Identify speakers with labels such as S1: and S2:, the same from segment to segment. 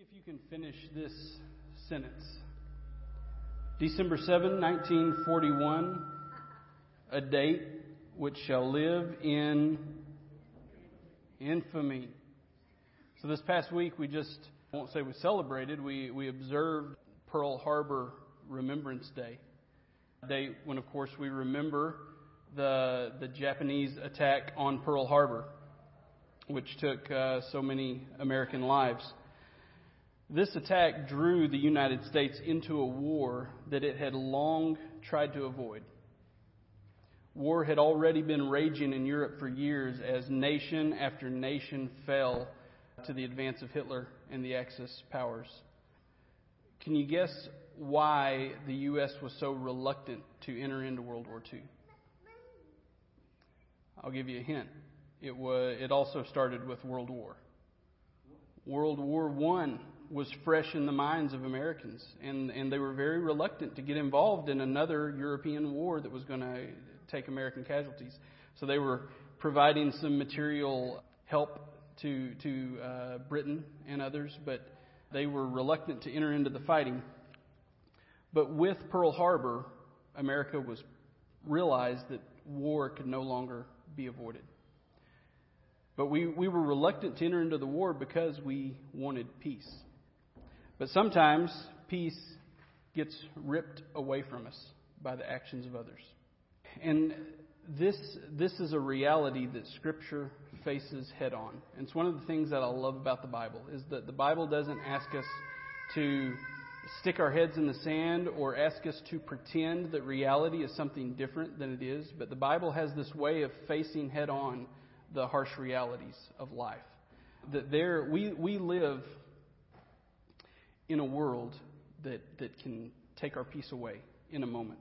S1: if you can finish this sentence. December 7, 1941, a date which shall live in infamy. So this past week we just, I won't say we celebrated, we, we observed Pearl Harbor Remembrance Day. A day when, of course, we remember the, the Japanese attack on Pearl Harbor, which took uh, so many American lives. This attack drew the United States into a war that it had long tried to avoid. War had already been raging in Europe for years as nation after nation fell to the advance of Hitler and the Axis powers. Can you guess why the U.S. was so reluctant to enter into World War II? I'll give you a hint. It, was, it also started with World War. World War One was fresh in the minds of Americans, and, and they were very reluctant to get involved in another European war that was going to take American casualties. So they were providing some material help to, to uh, Britain and others, but they were reluctant to enter into the fighting. But with Pearl Harbor, America was realized that war could no longer be avoided. But we, we were reluctant to enter into the war because we wanted peace. But sometimes peace gets ripped away from us by the actions of others. And this, this is a reality that Scripture faces head on. And it's one of the things that I love about the Bible is that the Bible doesn't ask us to stick our heads in the sand or ask us to pretend that reality is something different than it is. But the Bible has this way of facing head on the harsh realities of life. That there, we, we live in a world that, that can take our peace away in a moment.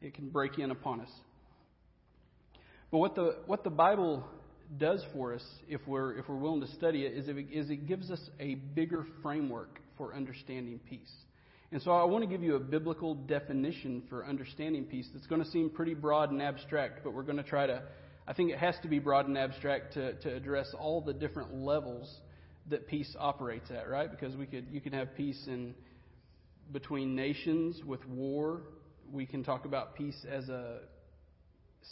S1: It can break in upon us. But what the, what the Bible does for us, if we're, if we're willing to study it, is it, is it gives us a bigger framework for understanding peace. And so I want to give you a biblical definition for understanding peace that's going to seem pretty broad and abstract, but we're going to try to, I think it has to be broad and abstract to, to address all the different levels that peace operates at, right? Because we could you can have peace in between nations with war. We can talk about peace as a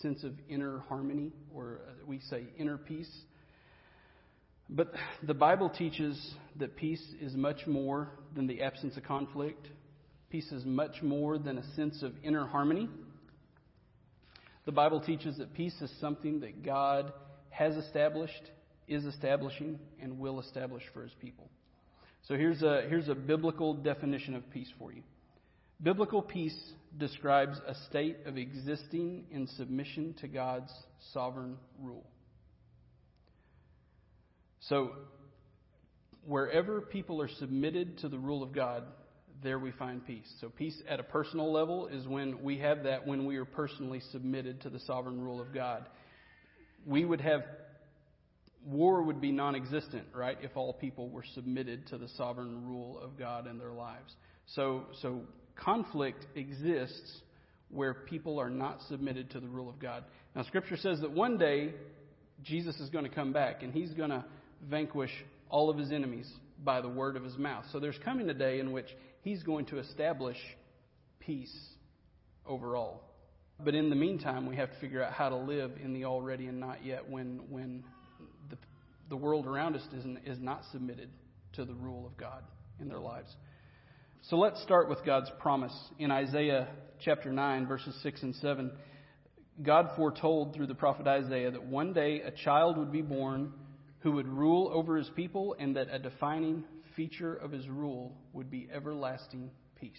S1: sense of inner harmony, or uh, we say inner peace. But the Bible teaches that peace is much more than the absence of conflict. Peace is much more than a sense of inner harmony. The Bible teaches that peace is something that God has established is establishing and will establish for his people. So here's a, here's a biblical definition of peace for you. Biblical peace describes a state of existing in submission to God's sovereign rule. So, wherever people are submitted to the rule of God, there we find peace. So, peace at a personal level is when we have that when we are personally submitted to the sovereign rule of God. We would have war would be non existent, right, if all people were submitted to the sovereign rule of God in their lives. So, so conflict exists where people are not submitted to the rule of God. Now, Scripture says that one day Jesus is going to come back and he's going to vanquish all of his enemies by the word of his mouth. So there's coming a day in which he's going to establish peace overall. But in the meantime, we have to figure out how to live in the already and not yet when, when the world around us is, is not submitted to the rule of God in their lives. So let's start with God's promise. In Isaiah chapter 9, verses 6 and 7, God foretold through the prophet Isaiah that one day a child would be born who would rule over his people, and that a defining feature of his rule would be everlasting peace.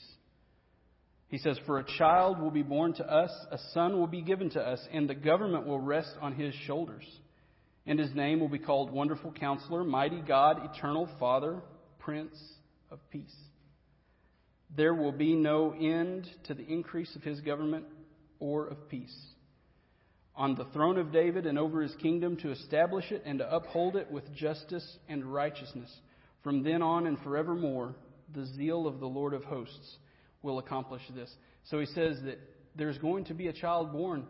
S1: He says, For a child will be born to us, a son will be given to us, and the government will rest on his shoulders and his name will be called Wonderful Counselor, Mighty God, Eternal Father, Prince of Peace. There will be no end to the increase of his government or of peace. On the throne of David and over his kingdom to establish it and to uphold it with justice and righteousness. From then on and forevermore, the zeal of the Lord of hosts will accomplish this. So he says that there's going to be a child born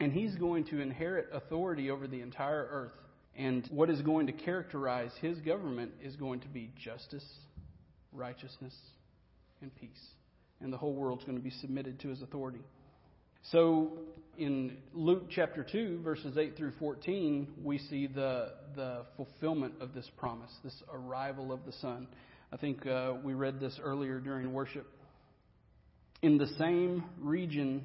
S1: and he's going to inherit authority over the entire earth. And what is going to characterize his government is going to be justice, righteousness, and peace. And the whole world's going to be submitted to his authority. So in Luke chapter 2, verses 8 through 14, we see the, the fulfillment of this promise, this arrival of the Son. I think uh, we read this earlier during worship. In the same region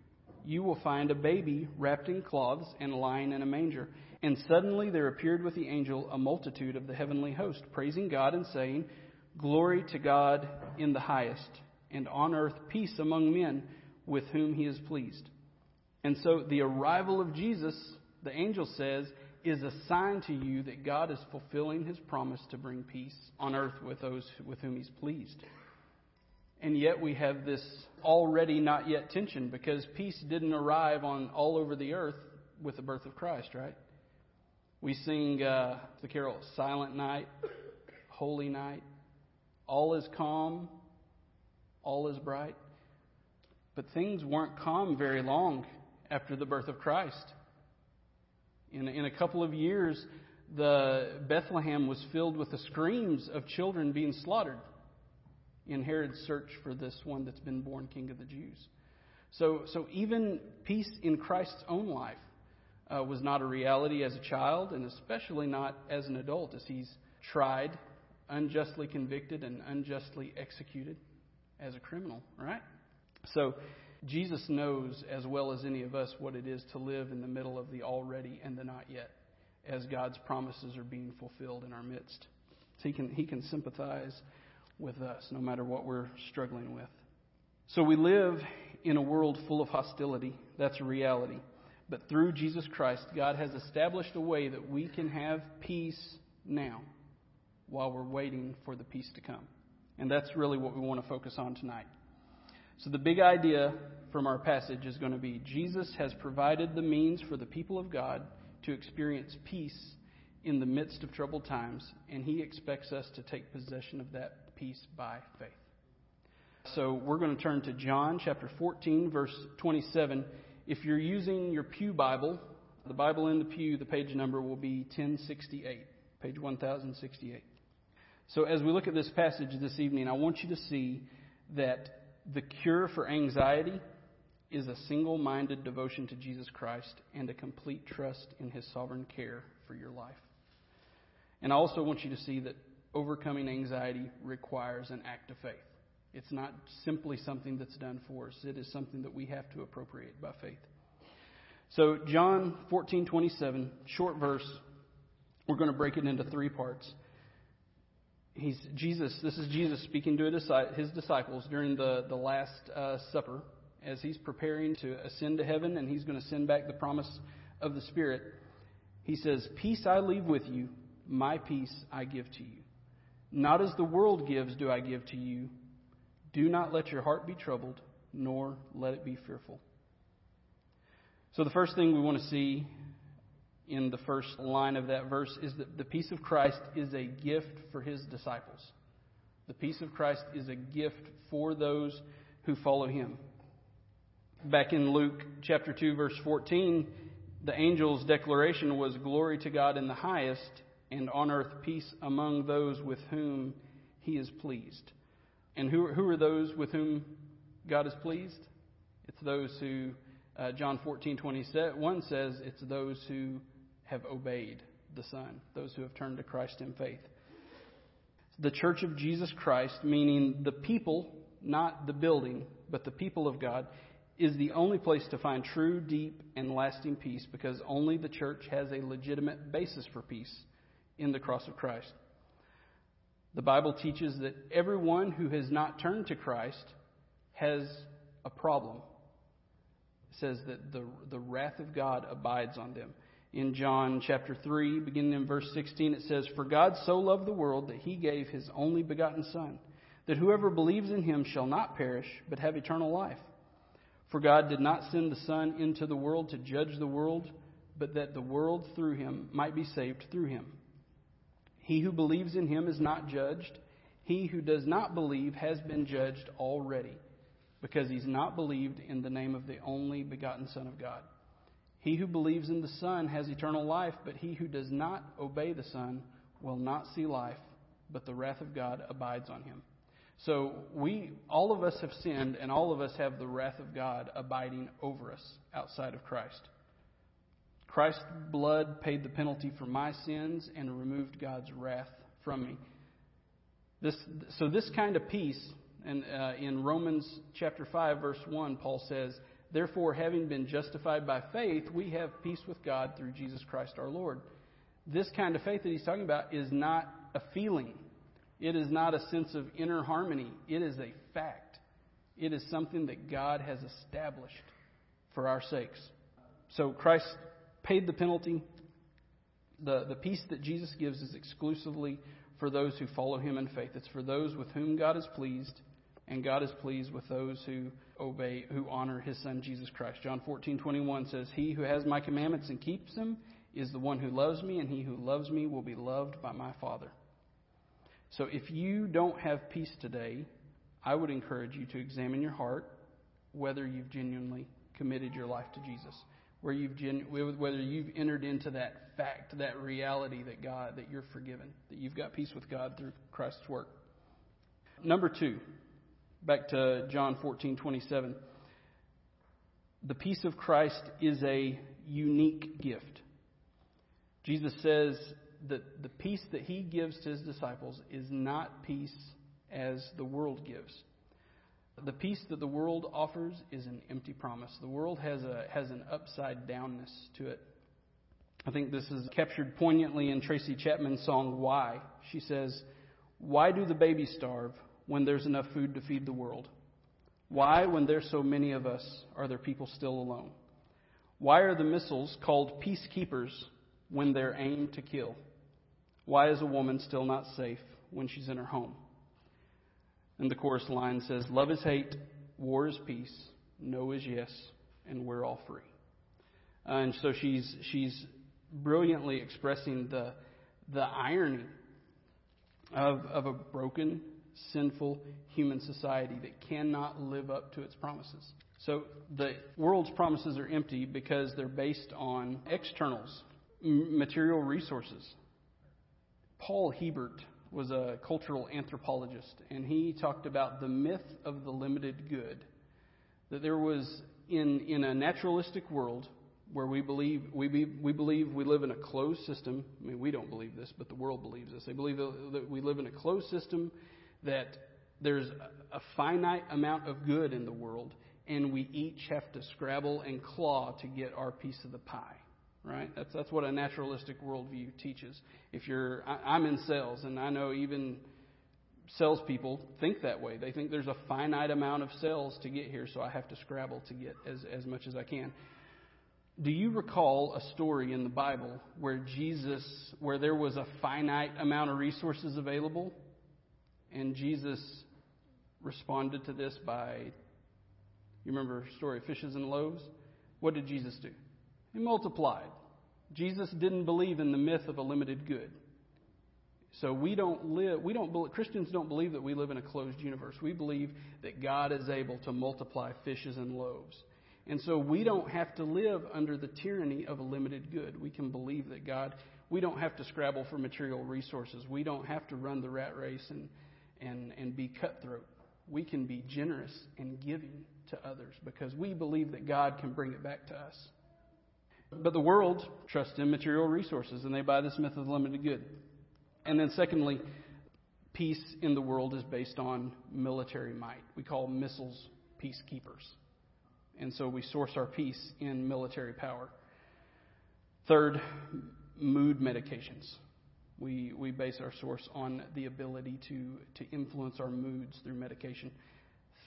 S1: you will find a baby wrapped in cloths and lying in a manger. And suddenly there appeared with the angel a multitude of the heavenly host, praising God and saying, Glory to God in the highest, and on earth peace among men with whom he is pleased. And so the arrival of Jesus, the angel says, is a sign to you that God is fulfilling his promise to bring peace on earth with those with whom he's pleased. And yet we have this already not yet tension because peace didn't arrive on all over the earth with the birth of Christ, right? We sing uh, the carol Silent Night, Holy Night, all is calm, all is bright. But things weren't calm very long after the birth of Christ. In, in a couple of years, the Bethlehem was filled with the screams of children being slaughtered in Herod's search for this one that's been born King of the Jews. So, so even peace in Christ's own life uh, was not a reality as a child, and especially not as an adult, as he's tried, unjustly convicted, and unjustly executed as a criminal, right? So Jesus knows as well as any of us what it is to live in the middle of the already and the not yet, as God's promises are being fulfilled in our midst. So he can, he can sympathize with us, no matter what we're struggling with. So we live in a world full of hostility. That's a reality. But through Jesus Christ, God has established a way that we can have peace now while we're waiting for the peace to come. And that's really what we want to focus on tonight. So, the big idea from our passage is going to be Jesus has provided the means for the people of God to experience peace in the midst of troubled times, and He expects us to take possession of that peace by faith. So we're going to turn to John chapter 14, verse 27. If you're using your Pew Bible, the Bible in the pew, the page number will be 1068, page 1068. So as we look at this passage this evening, I want you to see that the cure for anxiety is a single minded devotion to Jesus Christ and a complete trust in his sovereign care for your life. And I also want you to see that overcoming anxiety requires an act of faith. It's not simply something that's done for us. It is something that we have to appropriate by faith. So John 14:27, short verse. We're going to break it into three parts. He's Jesus. This is Jesus speaking to his disciples during the the Last uh, Supper, as he's preparing to ascend to heaven, and he's going to send back the promise of the Spirit. He says, "Peace I leave with you; my peace I give to you." Not as the world gives, do I give to you. Do not let your heart be troubled, nor let it be fearful. So, the first thing we want to see in the first line of that verse is that the peace of Christ is a gift for his disciples. The peace of Christ is a gift for those who follow him. Back in Luke chapter 2, verse 14, the angel's declaration was Glory to God in the highest, and on earth peace among those with whom he is pleased. And who, who are those with whom God is pleased? It's those who, uh, John 14, 21 says, it's those who have obeyed the Son, those who have turned to Christ in faith. The church of Jesus Christ, meaning the people, not the building, but the people of God, is the only place to find true, deep, and lasting peace because only the church has a legitimate basis for peace in the cross of Christ. The Bible teaches that everyone who has not turned to Christ has a problem. It says that the, the wrath of God abides on them. In John chapter 3, beginning in verse 16, it says, For God so loved the world that he gave his only begotten Son, that whoever believes in him shall not perish, but have eternal life. For God did not send the Son into the world to judge the world, but that the world through him might be saved through him. He who believes in him is not judged. He who does not believe has been judged already, because he's not believed in the name of the only begotten Son of God. He who believes in the Son has eternal life, but he who does not obey the Son will not see life, but the wrath of God abides on him. So we, all of us have sinned, and all of us have the wrath of God abiding over us outside of Christ. Christ's blood paid the penalty for my sins and removed God's wrath from me. This, so this kind of peace, and uh, in Romans chapter five, verse one, Paul says, "Therefore, having been justified by faith, we have peace with God through Jesus Christ our Lord." This kind of faith that he's talking about is not a feeling. It is not a sense of inner harmony. It is a fact. It is something that God has established for our sakes. So Christ paid the penalty. The, the peace that Jesus gives is exclusively for those who follow him in faith. It's for those with whom God is pleased, and God is pleased with those who obey, who honor his son Jesus Christ. John 14:21 says, "He who has my commandments and keeps them is the one who loves me, and he who loves me will be loved by my Father." So if you don't have peace today, I would encourage you to examine your heart whether you've genuinely committed your life to Jesus where you've whether you've entered into that fact, that reality that God that you're forgiven, that you've got peace with God through Christ's work. Number two, back to John 14:27. The peace of Christ is a unique gift. Jesus says that the peace that he gives to his disciples is not peace as the world gives. The peace that the world offers is an empty promise. The world has a has an upside downness to it. I think this is captured poignantly in Tracy Chapman's song Why. She says, "Why do the babies starve when there's enough food to feed the world? Why, when there's so many of us, are there people still alone? Why are the missiles called peacekeepers when they're aimed to kill? Why is a woman still not safe when she's in her home?" And the chorus line says, Love is hate, war is peace, no is yes, and we're all free. And so she's, she's brilliantly expressing the, the irony of, of a broken, sinful human society that cannot live up to its promises. So the world's promises are empty because they're based on externals, material resources. Paul Hiebert was a cultural anthropologist, and he talked about the myth of the limited good. That there was, in, in a naturalistic world, where we believe we, be, we believe we live in a closed system. I mean, we don't believe this, but the world believes this. They believe that we live in a closed system, that there's a finite amount of good in the world, and we each have to scrabble and claw to get our piece of the pie right? That's that's what a naturalistic worldview teaches. If you're, I, I'm in sales, and I know even salespeople think that way. They think there's a finite amount of sales to get here, so I have to scrabble to get as as much as I can. Do you recall a story in the Bible where Jesus, where there was a finite amount of resources available, and Jesus responded to this by, you remember the story of fishes and loaves? What did Jesus do? He multiplied. Jesus didn't believe in the myth of a limited good. So we don't live, we don't, Christians don't believe that we live in a closed universe. We believe that God is able to multiply fishes and loaves. And so we don't have to live under the tyranny of a limited good. We can believe that God, we don't have to scrabble for material resources. We don't have to run the rat race and, and, and be cutthroat. We can be generous and giving to others because we believe that God can bring it back to us. But the world trusts in material resources, and they buy this myth of limited good. And then, secondly, peace in the world is based on military might. We call missiles peacekeepers. And so we source our peace in military power. Third, mood medications. We, we base our source on the ability to, to influence our moods through medication.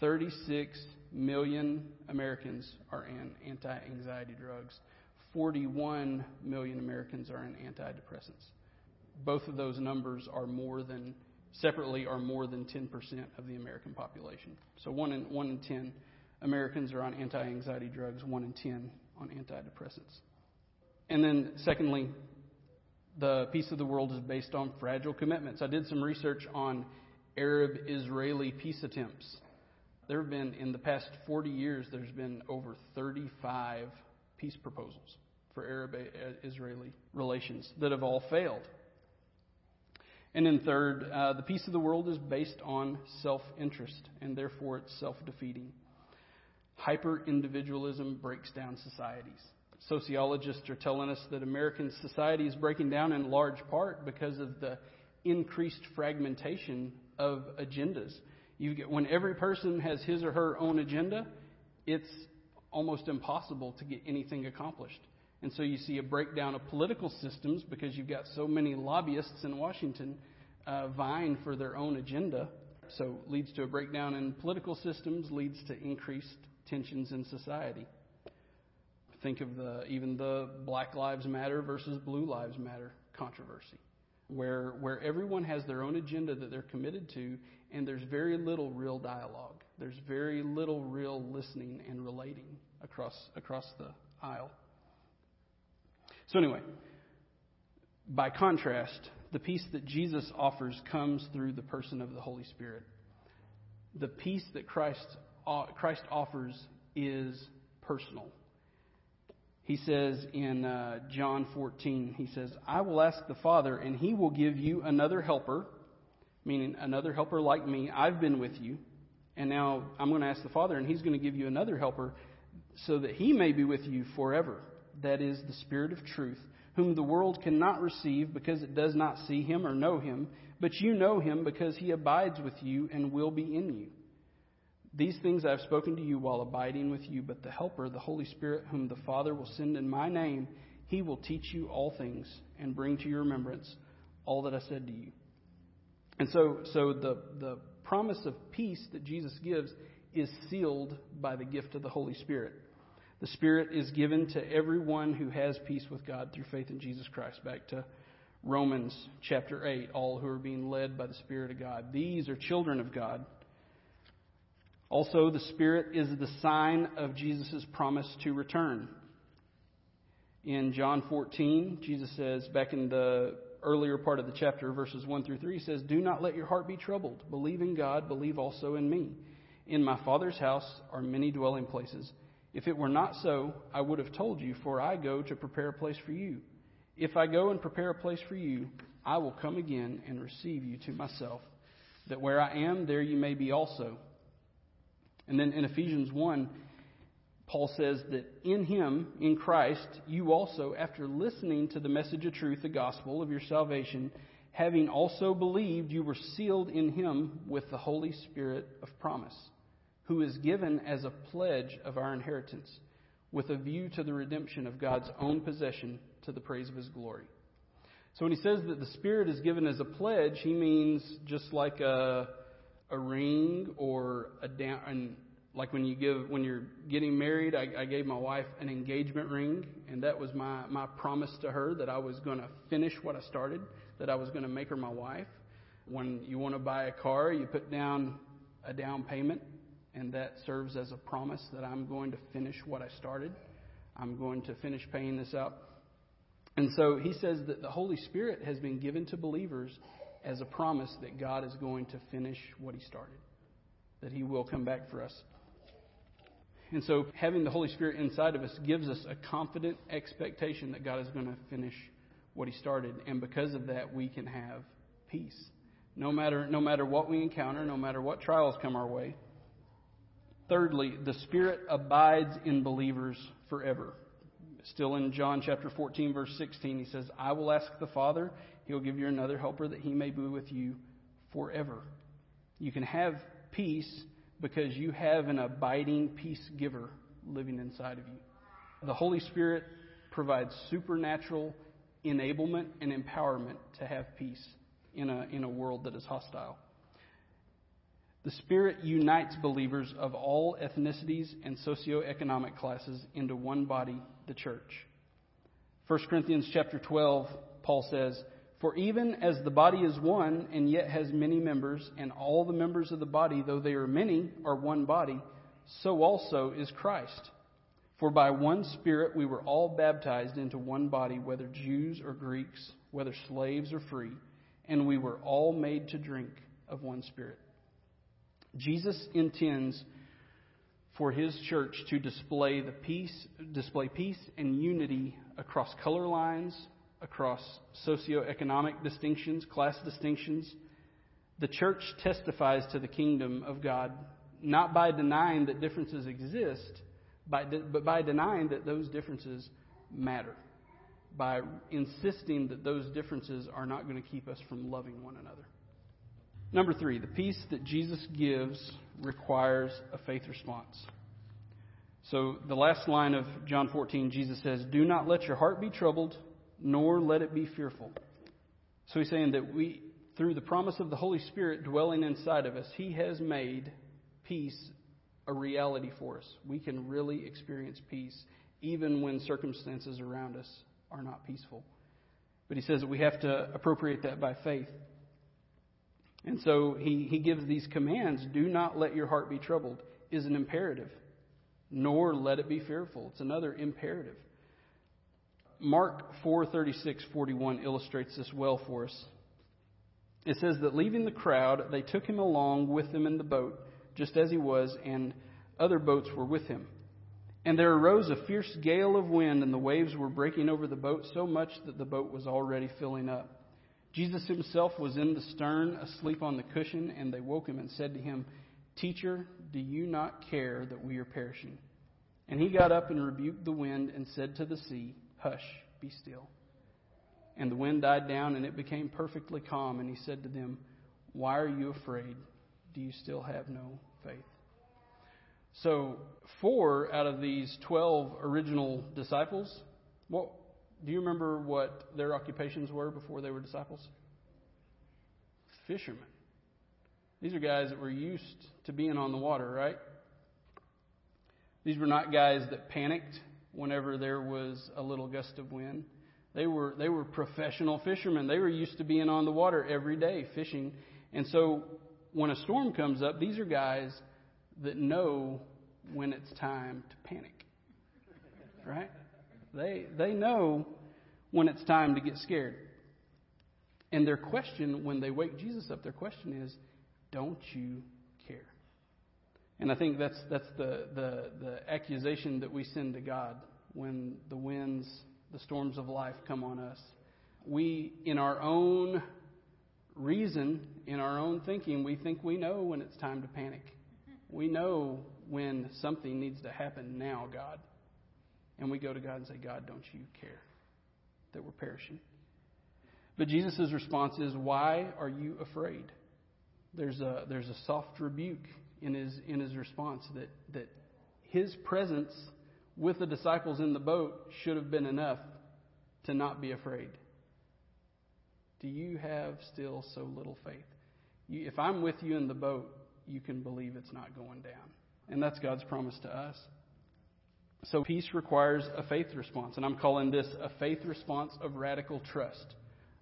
S1: 36 million Americans are in anti anxiety drugs. 41 million Americans are in antidepressants. Both of those numbers are more than separately are more than 10% of the American population. So one in one in 10 Americans are on anti-anxiety drugs, one in 10 on antidepressants. And then secondly, the peace of the world is based on fragile commitments. I did some research on Arab Israeli peace attempts. There have been, in the past 40 years, there's been over 35 peace proposals for Arab Israeli relations that have all failed. And then, third, uh, the peace of the world is based on self interest, and therefore it's self defeating. Hyper individualism breaks down societies. Sociologists are telling us that American society is breaking down in large part because of the increased fragmentation of agendas. You get, when every person has his or her own agenda, it's almost impossible to get anything accomplished. And so you see a breakdown of political systems because you've got so many lobbyists in Washington uh, vying for their own agenda. So leads to a breakdown in political systems, leads to increased tensions in society. Think of the even the Black Lives Matter versus Blue Lives Matter controversy, where where everyone has their own agenda that they're committed to, and there's very little real dialogue. There's very little real listening and relating across across the aisle. So anyway, by contrast, the peace that Jesus offers comes through the person of the Holy Spirit. The peace that Christ Christ offers is personal. He says in uh, John 14, he says, I will ask the Father, and he will give you another helper, meaning another helper like me. I've been with you, and now I'm going to ask the Father, and he's going to give you another helper so that he may be with you forever. That is the Spirit of truth, whom the world cannot receive because it does not see him or know him, but you know him because he abides with you and will be in you. These things I have spoken to you while abiding with you, but the Helper, the Holy Spirit, whom the Father will send in my name, he will teach you all things and bring to your remembrance all that I said to you. And so, so the, the promise of peace that Jesus gives is sealed by the gift of the Holy Spirit. The Spirit is given to everyone who has peace with God through faith in Jesus Christ. Back to Romans chapter 8, all who are being led by the Spirit of God. These are children of God. Also, the Spirit is the sign of Jesus' promise to return. In John 14, Jesus says, back in the earlier part of the chapter, verses 1 through 3, he says, Do not let your heart be troubled. Believe in God, believe also in me. In my Father's house are many dwelling places. If it were not so, I would have told you, for I go to prepare a place for you. If I go and prepare a place for you, I will come again and receive you to myself, that where I am, there you may be also. And then in Ephesians 1, Paul says that in him, in Christ, you also, after listening to the message of truth, the gospel of your salvation, having also believed, you were sealed in him with the Holy Spirit of promise, who is given as a pledge of our inheritance, with a view to the redemption of God's own possession to the praise of his glory. So when he says that the Spirit is given as a pledge, he means just like a a ring or a down, and like when you give when you're getting married, I, I gave my wife an engagement ring, and that was my my promise to her that I was going to finish what I started, that I was going to make her my wife. When you want to buy a car, you put down a down payment, and that serves as a promise that I'm going to finish what I started. I'm going to finish paying this up. And so he says that the Holy Spirit has been given to believers as a promise that God is going to finish what He started, that He will come back for us. And so, having the Holy Spirit inside of us gives us a confident expectation that God is going to finish what He started. And because of that, we can have peace. No matter, no matter what we encounter, no matter what trials come our way. Thirdly, the Spirit abides in believers forever. Still in John chapter 14, verse 16, he says, I will ask the Father, He'll give you another helper that he may be with you forever. You can have peace because you have an abiding peace giver living inside of you. The Holy Spirit provides supernatural enablement and empowerment to have peace in a, in a world that is hostile. The Spirit unites believers of all ethnicities and socioeconomic classes into one body, the church. 1 Corinthians chapter 12, Paul says, For even as the body is one and yet has many members, and all the members of the body, though they are many, are one body, so also is Christ. For by one Spirit we were all baptized into one body, whether Jews or Greeks, whether slaves or free, and we were all made to drink of one Spirit. Jesus intends for his church to display the peace, display peace and unity across color lines, across socioeconomic distinctions, class distinctions. The church testifies to the kingdom of God not by denying that differences exist, but by denying that those differences matter, by insisting that those differences are not going to keep us from loving one another. Number three, the peace that Jesus gives requires a faith response. So, the last line of John 14, Jesus says, Do not let your heart be troubled, nor let it be fearful. So, he's saying that we, through the promise of the Holy Spirit dwelling inside of us, he has made peace a reality for us. We can really experience peace even when circumstances around us are not peaceful. But he says that we have to appropriate that by faith. And so he, he gives these commands do not let your heart be troubled, is an imperative, nor let it be fearful. It's another imperative. Mark 4:36 41 illustrates this well for us. It says that leaving the crowd, they took him along with them in the boat just as he was, and other boats were with him. And there arose a fierce gale of wind, and the waves were breaking over the boat so much that the boat was already filling up. Jesus himself was in the stern, asleep on the cushion, and they woke him and said to him, Teacher, do you not care that we are perishing? And he got up and rebuked the wind and said to the sea, Hush, be still. And the wind died down, and it became perfectly calm. And he said to them, Why are you afraid? do you still have no faith? So, four out of these 12 original disciples, what, do you remember what their occupations were before they were disciples? Fishermen. These are guys that were used to being on the water, right? These were not guys that panicked whenever there was a little gust of wind. They were they were professional fishermen. They were used to being on the water every day fishing. And so when a storm comes up, these are guys that know when it's time to panic. Right? They, they know when it's time to get scared. And their question, when they wake Jesus up, their question is, Don't you care? And I think that's, that's the, the, the accusation that we send to God when the winds, the storms of life come on us. We, in our own reason, in our own thinking, we think we know when it's time to panic. We know when something needs to happen now, God. And we go to God and say, God, don't you care that we're perishing? But Jesus' response is, Why are you afraid? There's a, there's a soft rebuke in his, in his response that, that his presence with the disciples in the boat should have been enough to not be afraid. Do you have still so little faith? You, if I'm with you in the boat, you can believe it's not going down. And that's God's promise to us. So peace requires a faith response, and I'm calling this a faith response of radical trust.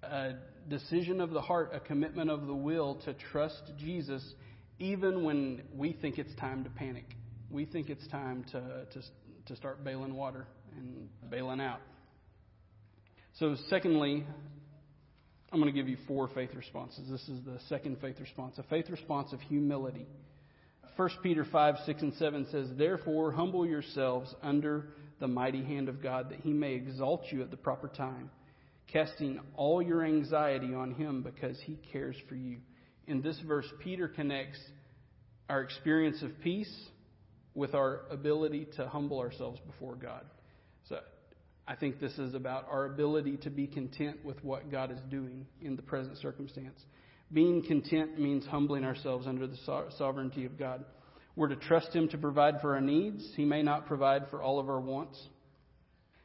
S1: A decision of the heart, a commitment of the will to trust Jesus even when we think it's time to panic. We think it's time to, to, to start bailing water and bailing out. So, secondly, I'm going to give you four faith responses. This is the second faith response a faith response of humility. 1 Peter 5, 6, and 7 says, Therefore, humble yourselves under the mighty hand of God, that he may exalt you at the proper time, casting all your anxiety on him because he cares for you. In this verse, Peter connects our experience of peace with our ability to humble ourselves before God. So I think this is about our ability to be content with what God is doing in the present circumstance. Being content means humbling ourselves under the sovereignty of God. We're to trust Him to provide for our needs. He may not provide for all of our wants.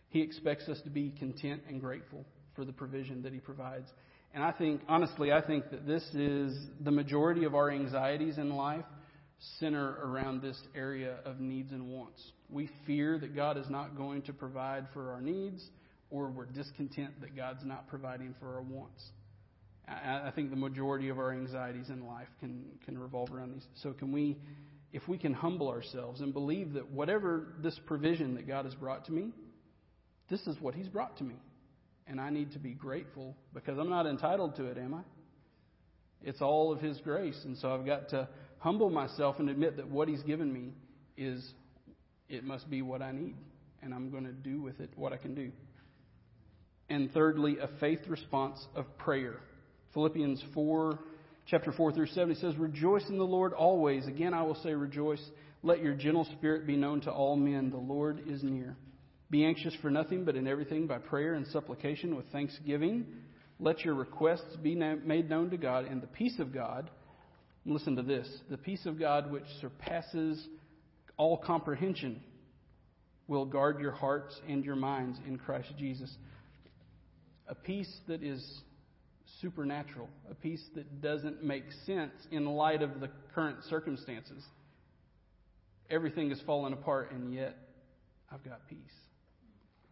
S1: He expects us to be content and grateful for the provision that He provides. And I think, honestly, I think that this is the majority of our anxieties in life center around this area of needs and wants. We fear that God is not going to provide for our needs, or we're discontent that God's not providing for our wants. I, think the majority of our anxieties in life can, can revolve around these. So, can we, if we can humble ourselves and believe that whatever this provision that God has brought to me, this is what He's brought to me. And I need to be grateful because I'm not entitled to it, am I? It's all of His grace. And so I've got to humble myself and admit that what He's given me is, it must be what I need. And I'm going to do with it what I can do. And thirdly, a faith response of prayer. Philippians 4, chapter 4 through 7, it says, Rejoice in the Lord always. Again, I will say, rejoice. Let your gentle spirit be known to all men. The Lord is near. Be anxious for nothing, but in everything by prayer and supplication with thanksgiving. Let your requests be made known to God, and the peace of God, listen to this, the peace of God which surpasses all comprehension will guard your hearts and your minds in Christ Jesus. A peace that is supernatural, a peace that doesn't make sense in light of the current circumstances. Everything is falling apart, and yet I've got peace.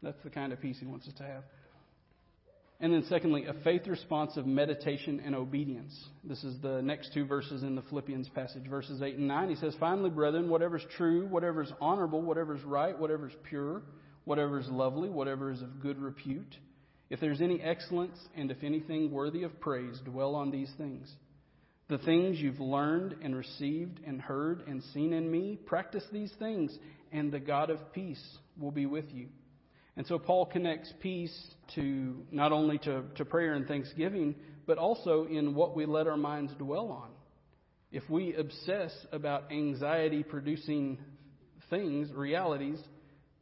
S1: That's the kind of peace He wants us to have. And then, secondly, a faith response of meditation and obedience. This is the next two verses in the Philippians passage, verses 8 and 9. He says, Finally, brethren, whatever is true, whatever is honorable, whatever is right, whatever is pure, whatever is lovely, whatever is of good repute, if there's any excellence and if anything worthy of praise, dwell on these things. The things you've learned and received and heard and seen in me, practice these things, and the God of peace will be with you. And so Paul connects peace to not only to, to prayer and thanksgiving, but also in what we let our minds dwell on. If we obsess about anxiety producing things, realities,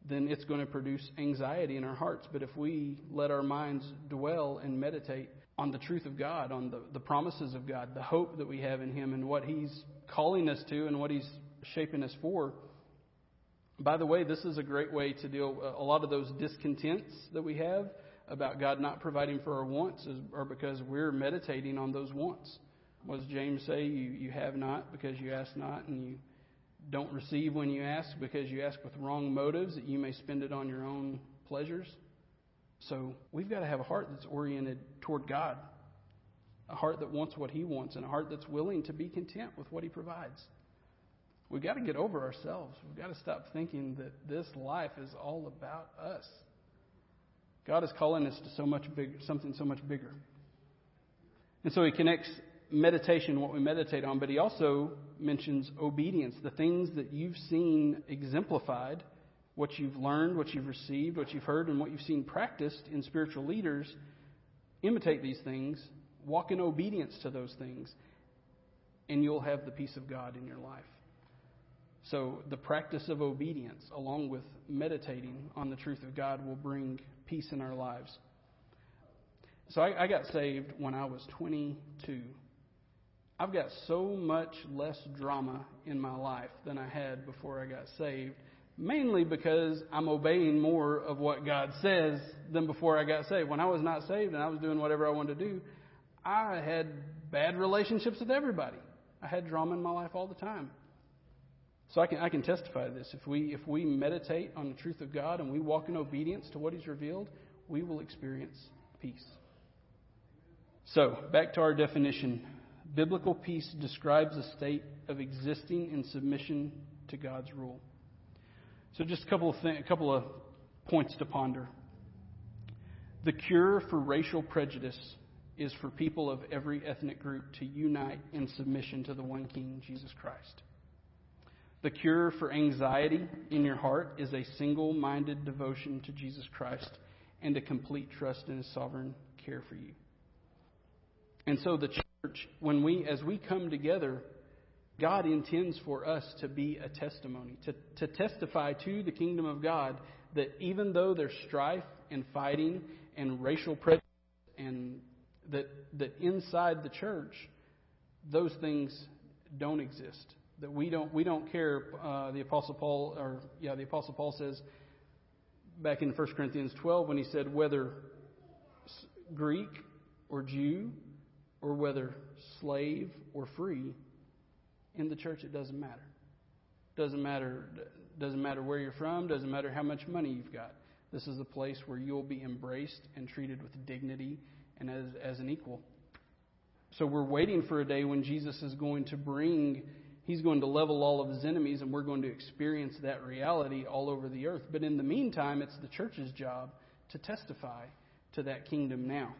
S1: then it's going to produce anxiety in our hearts. But if we let our minds dwell and meditate on the truth of God, on the, the promises of God, the hope that we have in Him, and what He's calling us to and what He's shaping us for, by the way, this is a great way to deal uh, a lot of those discontents that we have about God not providing for our wants is, are because we're meditating on those wants. What does James say? You, you have not because you ask not, and you don't receive when you ask because you ask with wrong motives that you may spend it on your own pleasures. So we've got to have a heart that's oriented toward God, a heart that wants what He wants, and a heart that's willing to be content with what He provides. We've got to get over ourselves. We've got to stop thinking that this life is all about us. God is calling us to so much bigger, something so much bigger. And so he connects meditation, what we meditate on, but he also mentions obedience, the things that you've seen exemplified, what you've learned, what you've received, what you've heard, and what you've seen practiced in spiritual leaders. Imitate these things, walk in obedience to those things, and you'll have the peace of God in your life. So, the practice of obedience, along with meditating on the truth of God, will bring peace in our lives. So, I, I, got saved when I was 22. I've got so much less drama in my life than I had before I got saved, mainly because I'm obeying more of what God says than before I got saved. When I was not saved and I was doing whatever I wanted to do, I had bad relationships with everybody. I had drama in my life all the time. So I can, I can testify to this. If we, if we meditate on the truth of God and we walk in obedience to what He's revealed, we will experience peace. So, back to our definition. Biblical peace describes a state of existing in submission to God's rule. So, just a couple of, th- a couple of points to ponder. The cure for racial prejudice is for people of every ethnic group to unite in submission to the one King, Jesus Christ. The cure for anxiety in your heart is a single minded devotion to Jesus Christ and a complete trust in His sovereign care for you. And so, the church, when we, as we come together, God intends for us to be a testimony, to, to testify to the kingdom of God that even though there's strife and fighting and racial prejudice, and that, that inside the church, those things don't exist that we don't we don't care. Uh, the apostle Paul, or yeah, the apostle Paul says back in 1 Corinthians 12 when he said whether Greek or Jew or whether slave or free, in the church it doesn't matter. Doesn't matter. Doesn't matter where you're from. Doesn't matter how much money you've got. This is a place where you'll be embraced and treated with dignity and as, as an equal. So we're waiting for a day when Jesus is going to bring, he's going to level all of his enemies, and we're going to experience that reality all over the earth. But in the meantime, it's the church's job to testify to that kingdom now.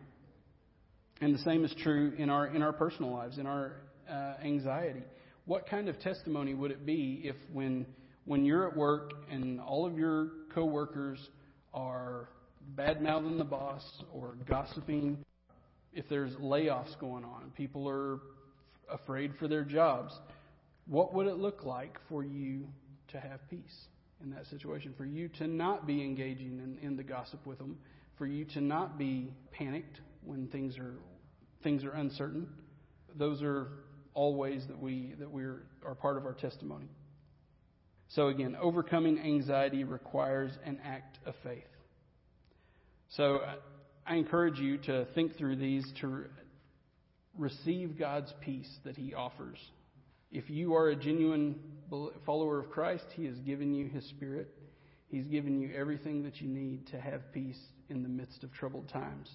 S1: And the same is true in our in our personal lives, in our uh, anxiety. What kind of testimony would it be if when when you're at work and all of your coworkers are bad mouthing the boss or gossiping, if there's layoffs going on, people are afraid for their jobs, what would it look like for you to have peace in that situation? For you to not be engaging in, in the gossip with them, for you to not be panicked when things are things are uncertain. Those are all ways that we that we are part of our testimony. So again, overcoming anxiety requires an act of faith. So uh, I encourage you to think through these to receive God's peace that He offers. If you are a genuine follower of Christ, He has given you His Spirit. He's given you everything that you need to have peace in the midst of troubled times.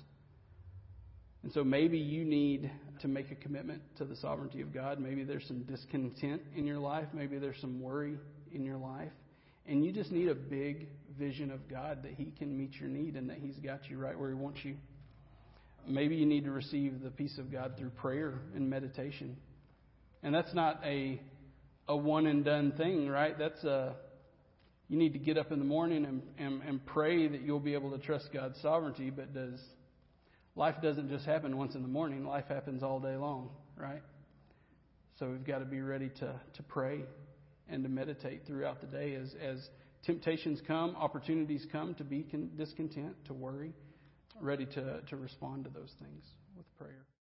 S1: And so maybe you need to make a commitment to the sovereignty of God. Maybe there's some discontent in your life. Maybe there's some worry in your life. And you just need a big vision of God that He can meet your need and that He's got you right where He wants you. Maybe you need to receive the peace of God through prayer and meditation. And that's not a a one and done thing, right? That's a you need to get up in the morning and, and, and pray that you'll be able to trust God's sovereignty, but does life doesn't just happen once in the morning, life happens all day long, right? So we've got to be ready to, to pray and to meditate throughout the day as, as temptations come, opportunities come to be con- discontent, to worry, ready to, to respond to those things with prayer.